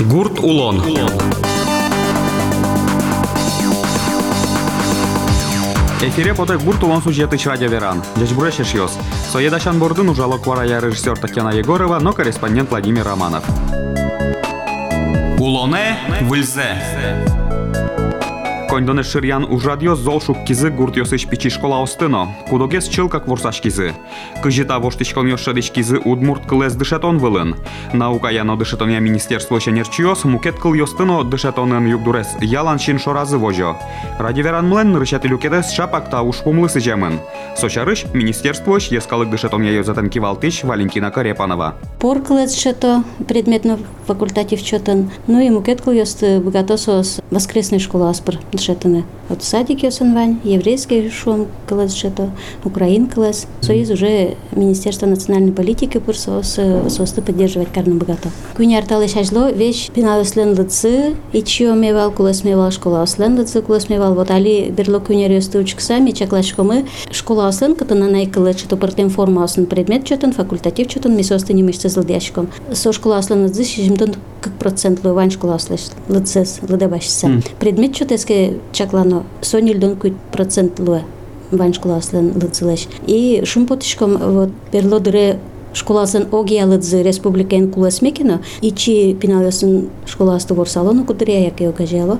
Гурт Улон. Эфире потай гурт улон сюжеты радио Веран. Здесь Брешеш Йос. Соедашан Бордын ужало кварая режиссер Татьяна Егорова, но корреспондент Владимир Романов. Улоне Вильзе. Кондоне ширян у радио золшук кизы гурт йосыш пичи школа остыно. Кудогес чылкак ворсаш кизы. Кыжита воштичкон йошадыч кизы удмурт кылес дышетон вылын. Наука яно дышетон я министерство ченерчиос мукет кыл йостыно дышетонын югдурес ялан чин шоразы вожо. Ради веран млен рычати люкедес шапакта уж пумлысы жемын. Сочарыш министерство ескалык дышетон я йозатен кивалтыч Валентина Карепанова. Порклес шето предметно факультатив чотын. Ну и мукет кыл йосты богатосос воскресной школа аспыр класс-жетыны. Вот садике осынвань, еврейский шум класс-жеты, украин класс. Союз уже Министерство национальной политики пурсос состы поддерживать карну богато. Куни арталы шажло, вещь пинал слен и чио мевал, кулас мевал, школа ослен лыцы, кулас мевал. Вот али берло куни рёсты учксами, чаклашкомы, школа ослен, катана найкалы, чето партем форма осын предмет чётын, факультатив чётын, мисосты немышцы злдящиком. Со школа ослен лыцы, шижимтон 40% Лыванш класслыш, лыцес, лыдебашса. Предмет чутеске чаклано, сониль донкуй процент луэ. Ванш класслен лыцелеш. И шум потышком вот перлодре школасын огиялыдзы республикан куласмекина ичи пиналасын школасты ворсалону кудрия яке окажело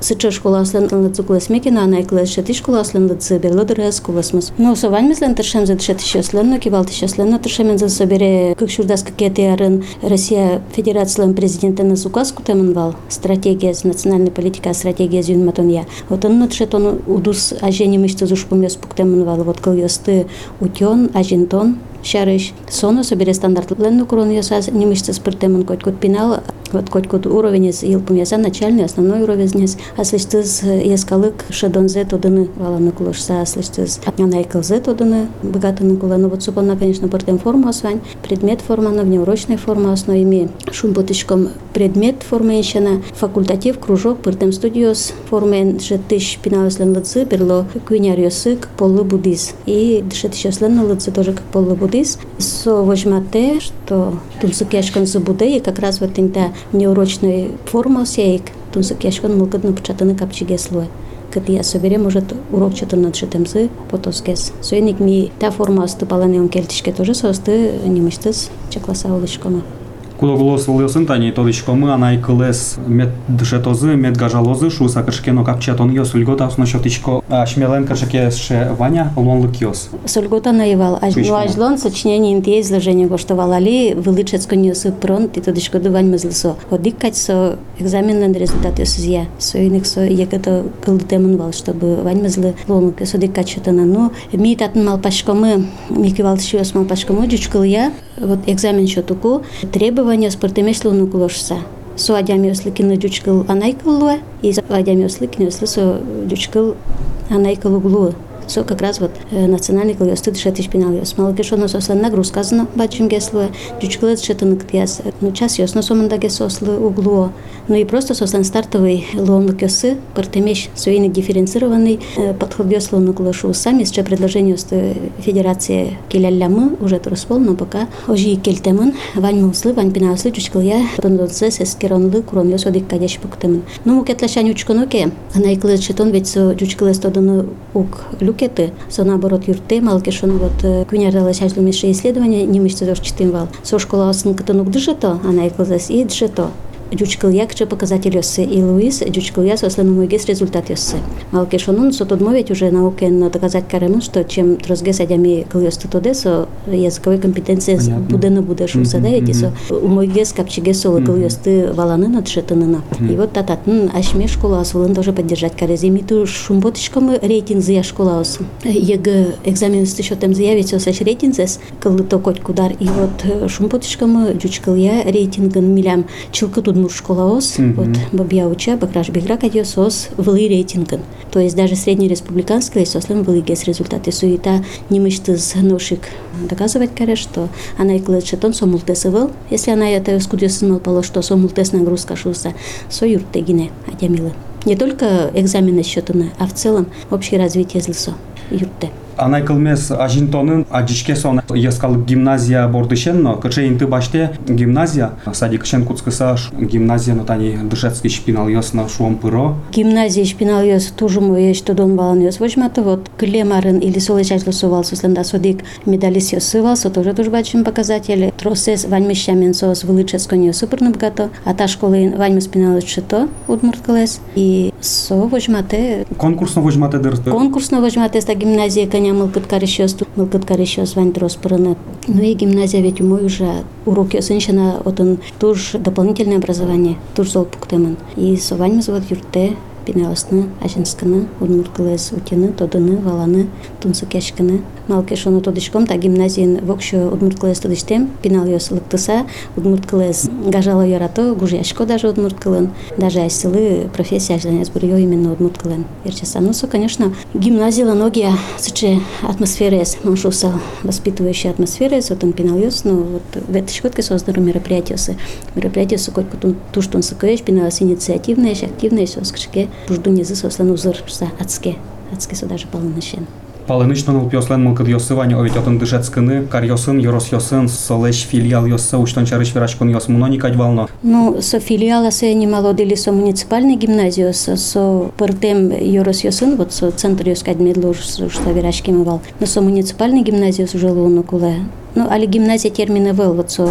сыча школасын лыдзы куласмекина анай клашати школасын лыдзы берлодырас куласмас но сованмизлен тыршам за тышат шесленно кивал тышасленно собере как шурдаска Россия Федерациялын президентінің указ кутамын бал стратегия национальной политика стратегия зюн матонья. Вот он натшет он удус ажени мышцы зушпумес пуктамын бал вот кыл утен ажинтон Шәріш, соны собере стандартлы кронын ясас, немішсіз піртемін көткөт пенал, вот кот уровень из илпум яса начальный основной уровень нес. А слыштыз яскалык шедонзе тодыны валаны кулышса слыштыз найкылзе тодыны богатыны куланы вот супона конечно портем форма освань. Предмет форма на внеурочной форма основе. Ими шум бутышком предмет формейшена факультатив кружок портем студиос. Формен шетыш пиналыслен лыцы берло куиняр йосык полы буддиз и дышет лен лыцы тоже как полы буддиз со возьмате что тумсукешкан забуде и как раз вот инта неурочной форма сеек тумсукешкан мылкыдны пучатыны капчиге слой кыты я собере может урок что-то над шетемзы потоскес. Соеник ми та форма ступалане он кельтишке тоже состы немыштыз чакласа улышкома. Кулоголос волосын тани тодышкомы анай кылес мет дышетозы мет гажалозы шу сакыршкено капчатон йос ульгота асно шотичко шмелен кыршке ше ваня лонлык йос. Сольгота наевал, а ажлон сочинение инте изложение гоштовал али вылычецко ньосы пронт и тодышко дувань мызлысо. Одик кать со экзаменен результат йос я. Соиник со екато кылдытемын вал, чтобы вань мызлы лонлык йос одик кать шотана. Ну, ми татын малпашкомы, ми кивалтыши йос малпашкомы, дючкыл я, вот экзамен шотуку, требования требования спортемешлу нукулошса. Со адями осликины дючкыл анайкылуа, и адями осликины ослисо дючкыл анайкылуглуа со как раз вот э, национальный клавиатур дышать пенал яс. Мало кешо на сослен нагрузка зна бачим гесло, дючклет шетан ктяс. Ну час яс на соман даге сослы углу. Ну и просто сослен стартовый лон кесы, партемеш своиный дифференцированный э, подход ясло на клашу. Сами с предложение федерации келялямы уже труспол, но пока ожи кельтемын, вань муслы, вань пенаслы, дючкл я, потом доцес эскеронлы, курон яс одик кадеш пуктемын. Ну мукетлашань учконуке, она и клет шетон ведь со дючклес тоданы ук люк кеты, со наоборот юрте, малки шон вот э, меше исследования, не мышцы тоже читим вал. Со школа осын катанук дышето, она и клазас и дышето дючкыльяк че показатель ёссы и Луис дючкылья сослен мойгес результат ёссы. Малке шонун со ведь уже наукен доказать каремын, что чем трозге садями кыльёсты тоде со языковой компетенции буде на буде шуса да эти со умойгес капчиге солы кыльёсты валаны на тшетынына. И вот тататын ашме школа асылын тоже поддержать карези миту шумботышком рейтинг зия школа ос. Ег экзамен с счетом заявить со саш рейтинг зес кылыто коть кудар и вот шумботышком дючкылья рейтингын милям чылкы тут Удмурт школа ОС, mm-hmm. вот Бабья уча, Бакраш Биграк адьос ОС вылы рейтинган. То есть даже среднереспубликанский сослен вылы гес результаты. Суета немышты с ношик доказывать каре, что она и клет шетон сомултесывал. Если она это скудесымал поло, что сомултес нагрузка шуса, со юртегине адямилы. Не только экзамены счетаны, а в целом общее развитие злысо юрте. Анай кылмес ажинтонын ажичке сон яскал гимназия бордышенно, инты баште гимназия, садик шен куцкыса ш- гимназия но тани дышецкий шпинал ясно шуом пыро. Гимназия шпинал ёс мой еш то дон балан ёс вожмата вот клемарын или солечать лосовал сусланда содик медалист ёс сывал, со тоже тоже бачим показатели. Тросес ваньмы щамен сос вылычес конё супер набгато, а та школы ваньмы спинал чето удмурт клес и со вожмате Конкурсно возьмате дыр. Конкурсно возьмате ста гимназия коня мылкыт карещос, мылкыт карещос вань трос пырыны. Ну и гимназия ведь мой уже урок ёсыншина отын туж дополнительное образование, туж зол пуктемын. И со вань вот юрте пинеласны, ажинсканы, удмурткылес утины, тодыны, валаны, тунсы кешканы. Малке шону тодышком, та гимназиин вокшо удмурткылес тодыштем, пинал ёс лыктыса, удмурткылес гажало ярато, гужяшко даже удмурткылын, даже айсылы профессия ажданец бурьё именно удмурткылын. Ерчеса. Ну, со, конечно, гимназия ланогия, сыче атмосфера маншуса, воспитывающая атмосфера, с отом пинал ёс, ну, вот в этой шкотке созданы мероприятия, мероприятия, с коть потом ту, что он сокоешь, пиналась инициативная, активная, все, скачке, жду не заслан узор, са, адске, адске со даже полнощен. Палынычнын ул пёслен мылкыт йосы вань овет отын дышецкыны, кар йосын, йорос йосын, солеш филиал йосы, уштон чарыш верачкон йос муно никать вално. Ну, со филиала се не молодили со муниципальной гимназию, со, со пыртем Йорос Йосын, вот со центр Йоскать Медлуш, что Верашки мывал. Но со муниципальной гимназию уже луну куле. Ну, али гимназия термина вел, вот со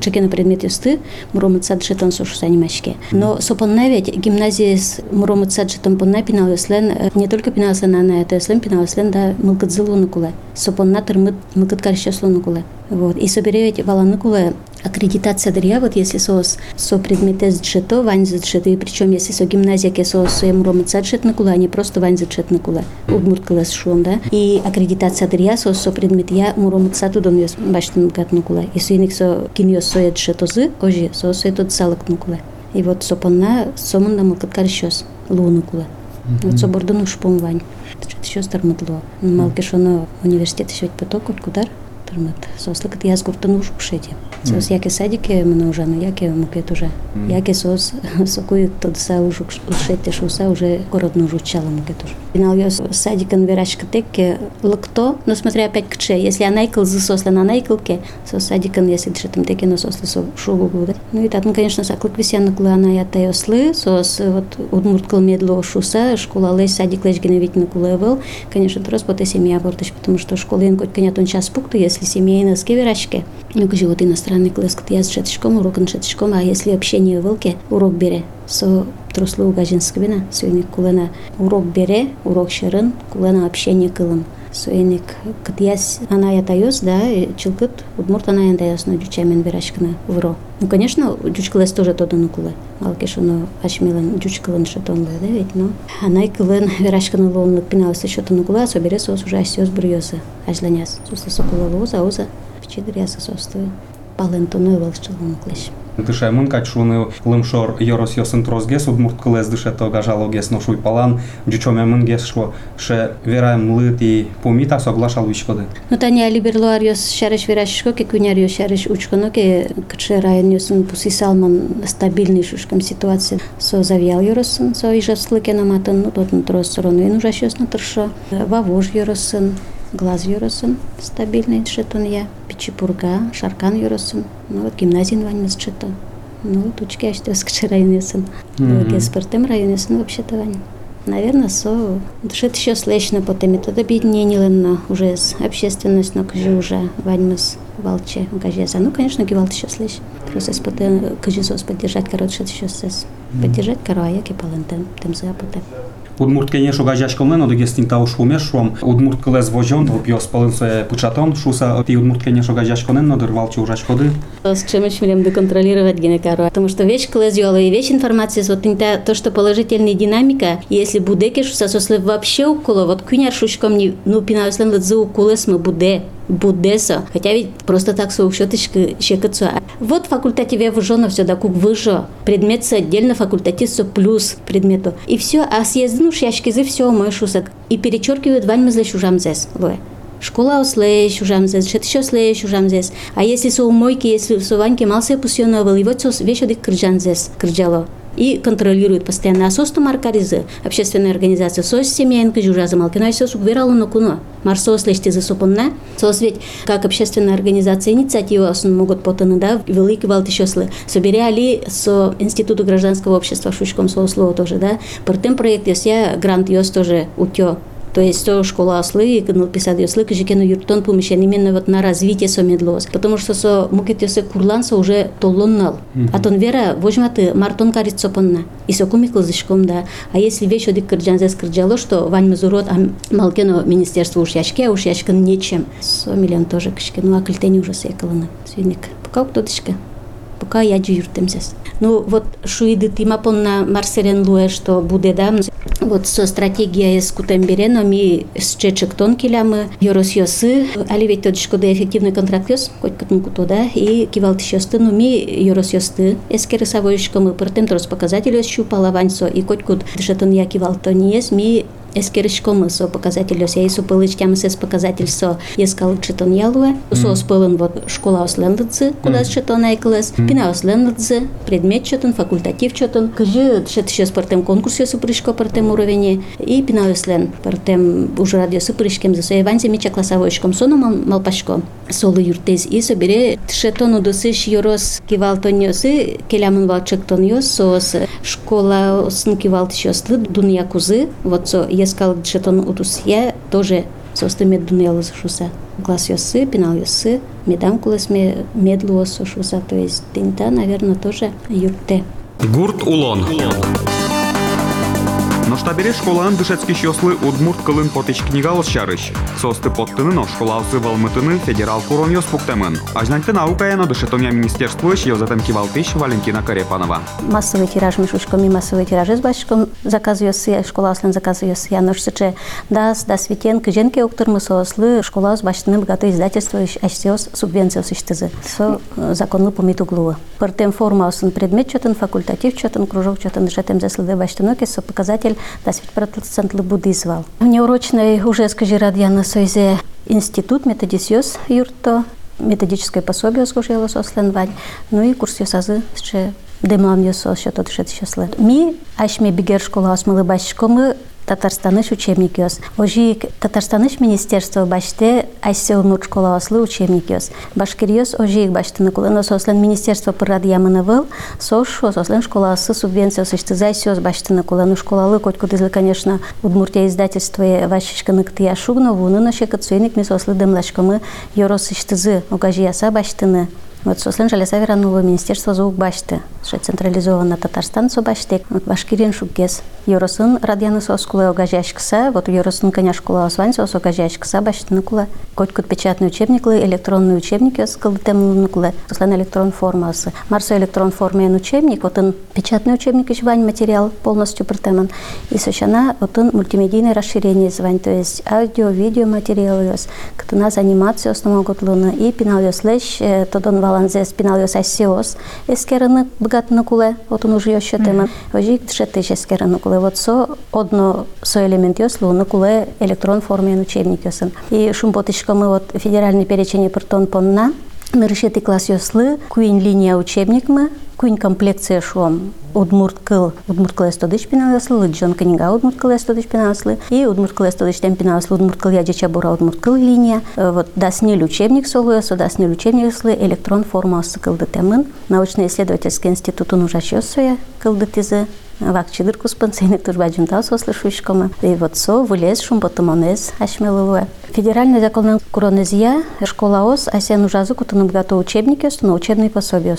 чеки на предмет исты муромы цаджитан сошу санимашке. Но сопоннавить гимназиис муромы цаджитан понна пиналыслен не только пиналыслен, на это слен пиналыслен да мылгыдзылуны кулы. Сопонна тырмыт мылгыдкарщеслуны кулы. Вот. И соберевить вала кулы аккредитация дырья, вот если сос со предмете сджето, вань сджето, и причем если со гимназия ке со со емуром саджет на кула, не просто вань сджет на кула, удмурт кылас шуон, да, и аккредитация дырья со со предмет я муром саду дон ёс баштын гат на кула, и со иник со киньос со ед шето зы, ожи, со со тот салык на кула. И вот со понна сомында мылкыт карщос, лу на кула. Вот со бордону шпом вань. Еще стармытло. Малки шоно университет еще поток, кудар, тормат. Сослыкат яз гуртан уж пушети. Сос яке садике мына уже, но яке мукет уже. Яке сос сокуй тот са уж ушете шуса уже городно уже учала мукет уже. Финал ёс садикан верашка теке лыкто, но смотря опять к че. Если она икл за сосле на найкалке, сос садикан если дышит там теке на сосле со шугу будет. Ну и так, ну конечно, саклык висян кулана я тайослы, сос вот удмурткал медло шуса, школа лесь садик лесь геневить на кулевел. Конечно, трос по семья бортыш, потому что школа инкоть конят он час пукту, если семейно с кеверашке. Ну, вот иностранный класс, я с шатышком, урок на шатышком, а если общение вылке, урок бере. Со труслу гажинсквина, суйник кулена урок бере, урок шырын, кулена общение кылын. Суйник кытяс она я да, э, чилкыт удмурт она я таюс на дючамен берашкына вро. Ну, конечно, дючкылес тоже тода нукула. Алкеш оно ашмилан дючкылын шатонла, да, ведь, но. анай и кылын берашкына лонлык пиналсы шатонукула, соберес ос уже асёс брюёса, ажланяс. Суслы сокула лоза, ауза, пчидыр ясы состой. Палентоной волшчылын клеш. Дыше мын кать шуны лымшор йорос йосын трозгес, удмурт кылес дыше то гажало гес но шуй палан, дючоме мын гес шо, ше вераем лыт и помита соглашал вичкоды. Ну, таня либерлуариос шареш верашишко, ке куняриос шареш учконо, ке каче район юсын пуси салман стабильный шушкам ситуация. Со завял юросын, со ижас слыкен аматын, ну, тот на трос сорону, и нужаш ёс на тыршо. Вавож юросын, глаз юросын, стабильный шетон я. Пичипурга, шаркан юросын, ну, вот гимназин вань чето. Ну, тучки я что скаче район юсын. Мгм. Геспортем район юсын вообще-то вань. Наверное, со дышит еще слышно по теме тогда объединение уже с общественность, но каже уже ваньмас валче угажеза. Ну, конечно, гивалт еще слышь. Просто споте каже сос поддержать, короче, еще сес. Поддержать коро, а яки палентем, тем запоте. Удмурт кене шо гажаш колнен, оdo гестин тау шумеш шом, удмурт кылес вожон, то пьос полын се пучатон, шуса ти удмурт кене шо гажаш колнен, но дырвалчи ужаш коды. С чем мы будем доконтролировать генекару? Потому что вещь клазиола и вещь информация, вот инта- то, что положительная динамика, если будеке шуса сосле вообще уколо, вот кюняр шушком не, ну, пинауслен за уколес мы буде, будеса. Хотя ведь просто так соушеточка щекаться. Вот в факультете вежено все, да, кук выжо. Предмет со отдельно, факультатив со плюс предмету. И все, а съезд, ну, шяшкизы, все, мой шусак. И перечеркивают вань мы злещу жамзес. Лое. Школа ослееш ужамзес, шет еще слееш ужамзес. А если со умойки, если со ваньки малсе пусионовал, и вот со вещи дик крджанзес, крджало. И контролирует постоянно. А маркаризы, общественная организация, сос семейн кыжура замалкина, сос угверало на куно. Марсос лечти за сопонна. Сос ведь как общественная организация инициатива могут потаны, да, великий валтышослы. Собирали со Института гражданского общества Шучком слово тоже, да. По тем проект я грант ёс тоже утё то есть то школа ослы, ну, писать ослы, кожикену юртон помещен именно вот на развитие медлос. Потому что со мукет ёсе курланса уже толоннал. А тон вера возьматы мартон карит сопонна. И со кумикл да. А если вещь одик кырджанзе скырджало, что вань мазурот, а малкено министерство уж яшке, а уж яшкан нечем. Со миллион тоже кышке, ну а кальтени уже секаланы. Свинник. Пока кто-то пока я юртемзес. Ну вот шуиды тима понна марсерен луе, что буде да, вот со стратегия с кутемберено ми с чечек тон килями йорос йосы, али ведь тот шкода эффективный контракт йос, хоть катну куто да, и кивалт йосты, ну ми йорос йосты, эскеры савоишко мы портем трос показатель щупала ваньсо, и хоть кут дышатон я кивалт то не есть, ми Я су пылыч тям с показатель со ескал читон ялуе. Со спылын вот школа ослендыцы, куда читон айклес. Пина ослендыцы, предмет читон, факультатив читон. Кажи спортем конкурс я супришко портем уровень. И пина ослен портем уже радио супришкем за своей ванзе мича классовочком сону малпашко. Солы юртез и собере тшетону досыш йорос кивалтоньосы, келямын валчыктон йос, сос школа сын кивалтышослы, дуния кузы, вот со ескал жетон утусия тоже состы медунел шуса. Глаз йосы, пенал йосы, медам кулес медлуо шуса, то есть тинта, наверное, тоже юрте. Гурт улон. Но штабере школаан дышецкий щослы удмурт кылын потич книга алышчарыш. Состы поттыныно школасы валмытыны федерал курон йос пуктемын. Ажнанты наука яно дышетоня министерство иш йозатем кивалтыш Валентина Карепанова. Массовый тираж мишушком и массовый тираж из башком заказ йосы, школа аслен заказ йосы. Я ношсыче дас, да светен, кыженке уктыр мы сослы, школа с баштыны богато издательство иш ашсиос субвенция сыштызы. Со законлы помит углу. Портем форма осын предмет чотын, факультатив чотын, кружок чотын, дышетем заслыды баштыноки, со показатель да процентлы буддизвал. Неурочный уже скажи радьяна сойзе институт методисиос юрто, методическое пособие скажела сосленвань, ну и курс йосазы ще демам йосо, що тут ще щасле. Ми, аж ми бігер школа осмили бачкоми, Татарстаныш учебник ёс. Ожи Татарстаныш министерство баште айсе унут школа ослы учебник ёс. Башкирьёс ожи их баштыны кулын сослен министерство пырад ямыны выл, сош сослен школа осы субвенция сышты зайсёс баштыны кулын школалы коть кудызлы, конечно, Удмуртия издательство вашишканы ктыя шугно, вуны на шекат суйник ми сослы дымлашкамы ёрос ыштызы, угажи яса баштыны. Вот сослен жалеса веранула министерство звук башты, что централизованно Татарстан со башты, башкирин шугес. Йоросын радияны соскулы огажашкса, вот йоросын коня школа освань сос огажашкса башты нукула. Коть кот печатный учебник, электронный учебник, я сказал тем нукула, сослен электрон формасы. Марсо электрон форме учебник, вот он печатный учебник еще вань материал полностью протеман. И сочана вот он мультимедийное расширение звань, то есть аудио, видео материалы, как у нас анимация основного готлуна и пинал лещ, то дон баланзе спинал ёс асиос эскераны бгатны куле вот он уже еще тема ожи шете эскераны куле вот со одно со элемент ёс луны куле электрон форме учебник ёсын и шум мы вот федеральный перечень портон понна Нырышеты класс ёслы, куин линия учебник мы, куин комплекция шуам удмурт кыл удмурт кыл эстодыш пиналаслы лыджон книга удмурт кыл эстодыш пиналаслы и удмурт кыл эстодыш тем пиналаслы удмурт кыл яджача бура удмурт кыл линия вот даснил учебник солуя со даснил учебник слы электрон форма кылды темын научно-исследовательский институт унужащёсуя кылды тизы вакчидыр куспансене турбаджунта сослышушкома. И вот со вылез шум потомонез ашмелове. Федеральный закон Куронезия, школа ОС, асен ужазы кутыным готов учебники, но учебные пособия.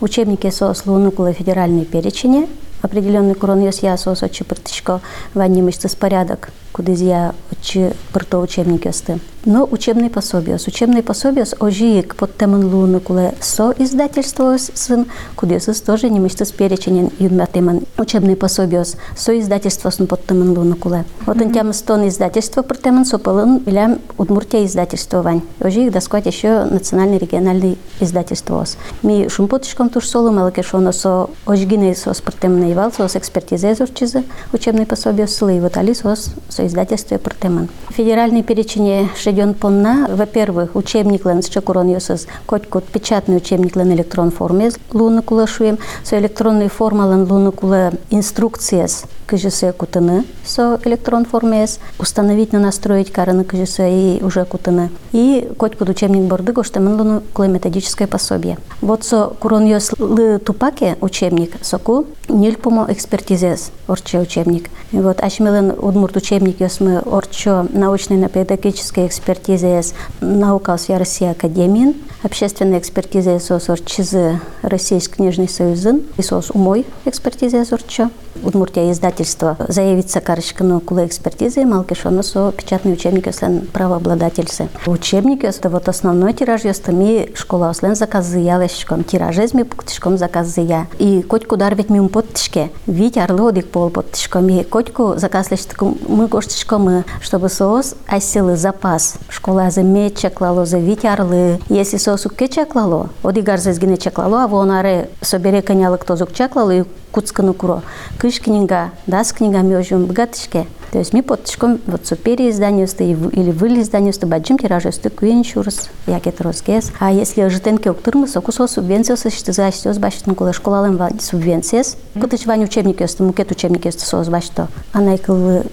Учебники со слунукулы федеральные перечени, определенный курон ёс я со сочи пртышко ванни мышцы порядок, куда я учи прто учебники осты. Но учебные пособия. С учебные пособия с ожиек под темен луны куле со издательство сын, куда с тоже не мышцы с переченен юнма темен учебные пособия со издательство сын под темен луны куле. Вот он тем стон издательство под темен со полын или Удмуртия издательство вань. Ожиек доскать еще национальный региональный издательство. Ми шумпотышком туш соло малакешоно со ожгиной со спортемный ивал, со экспертизы учебные пособия слы. Вот али сос со издательстве Протеман. Федеральный перечень шеден понна, во-первых, учебник лен с чакурон йосыз, котькот печатный учебник лен электрон форме луны кула шуем, со электронной форма лен луны кула инструкцияс КЖС кутыны со электрон формес, установить на настроить караны КЖС и уже кутыны. И котькот учебник борды гоштамен луны кула методическое пособие. Вот со курон йос лы тупаке учебник соку нильпумо экспертизес орче учебник. И вот ашмелен удмурт учебник мы орчо научно-педагогической экспертизес наука с России Академии, общественная экспертиза сос орчизы Российский книжный союзын, и сос умой экспертиза орчо. Удмуртия издательство заявится карышкану кула экспертизы, малкишону со печатный учебник ослен правообладательцы. Учебник это вот основной тираж ёстами школа ослен заказы ялешком, тиражезми пуктишком заказы я. И котку дарвить мим поттишке, вить арлы одик пол поттишком, и котку заказ лештиком мы гоштишком, чтобы соос асилы запас. Школа за меч чеклало, за вить арлы. Если соос укке чеклало, одигар зезгине чеклало, а вон аре собере кто зук чеклало, и куцкану куро. Кыш книга, дас книга мёжум богатышке. То есть мы подтишком вот со переизданию или вы изданию сто баджим тиражу сто куин шурс, як это розгес. А если житенки октурмы, соку со субвенция со что за что баштын кола школалым ва субвенция. Кутыч вань учебники мукет учебники сто со башто. Она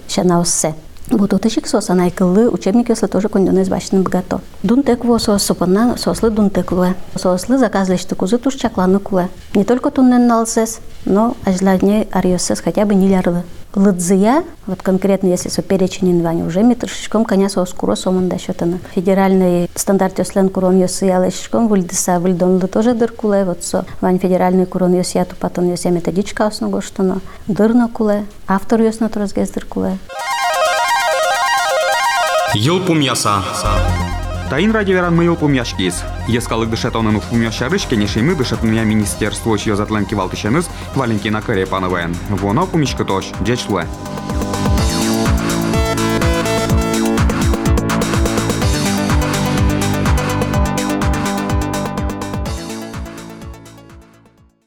шанауссе. Вот от ишик сос она икылы учебники если тоже кондоны избачным богато. Дун текло сос сопана сослы дун текло. Сослы заказлешты кузы туш чакланы куле. Не только туннен налсес, но ажладне ариосес хотя бы нилярлы. Лыдзия, вот конкретно если со перечень инвани, уже метршишком коня со скуро соман да счетана. Федеральный стандарт ёслен курон ёсыялышком вульдыса вульдон тоже дыркуле, вот со вань федеральный курон ёсяту потом ёся методичка основго штано, дырна куле, автор ёсна трозгез дыркуле. Йыл пумяса. Таин ради веран мы йыл пумяшкиз. Ескалык дышетонын уф пумяшарыш кенешемы дышетная министерство чьё затланки валтышеныз Валентина Карепановая. Воно пумишка тош, джечлуэ.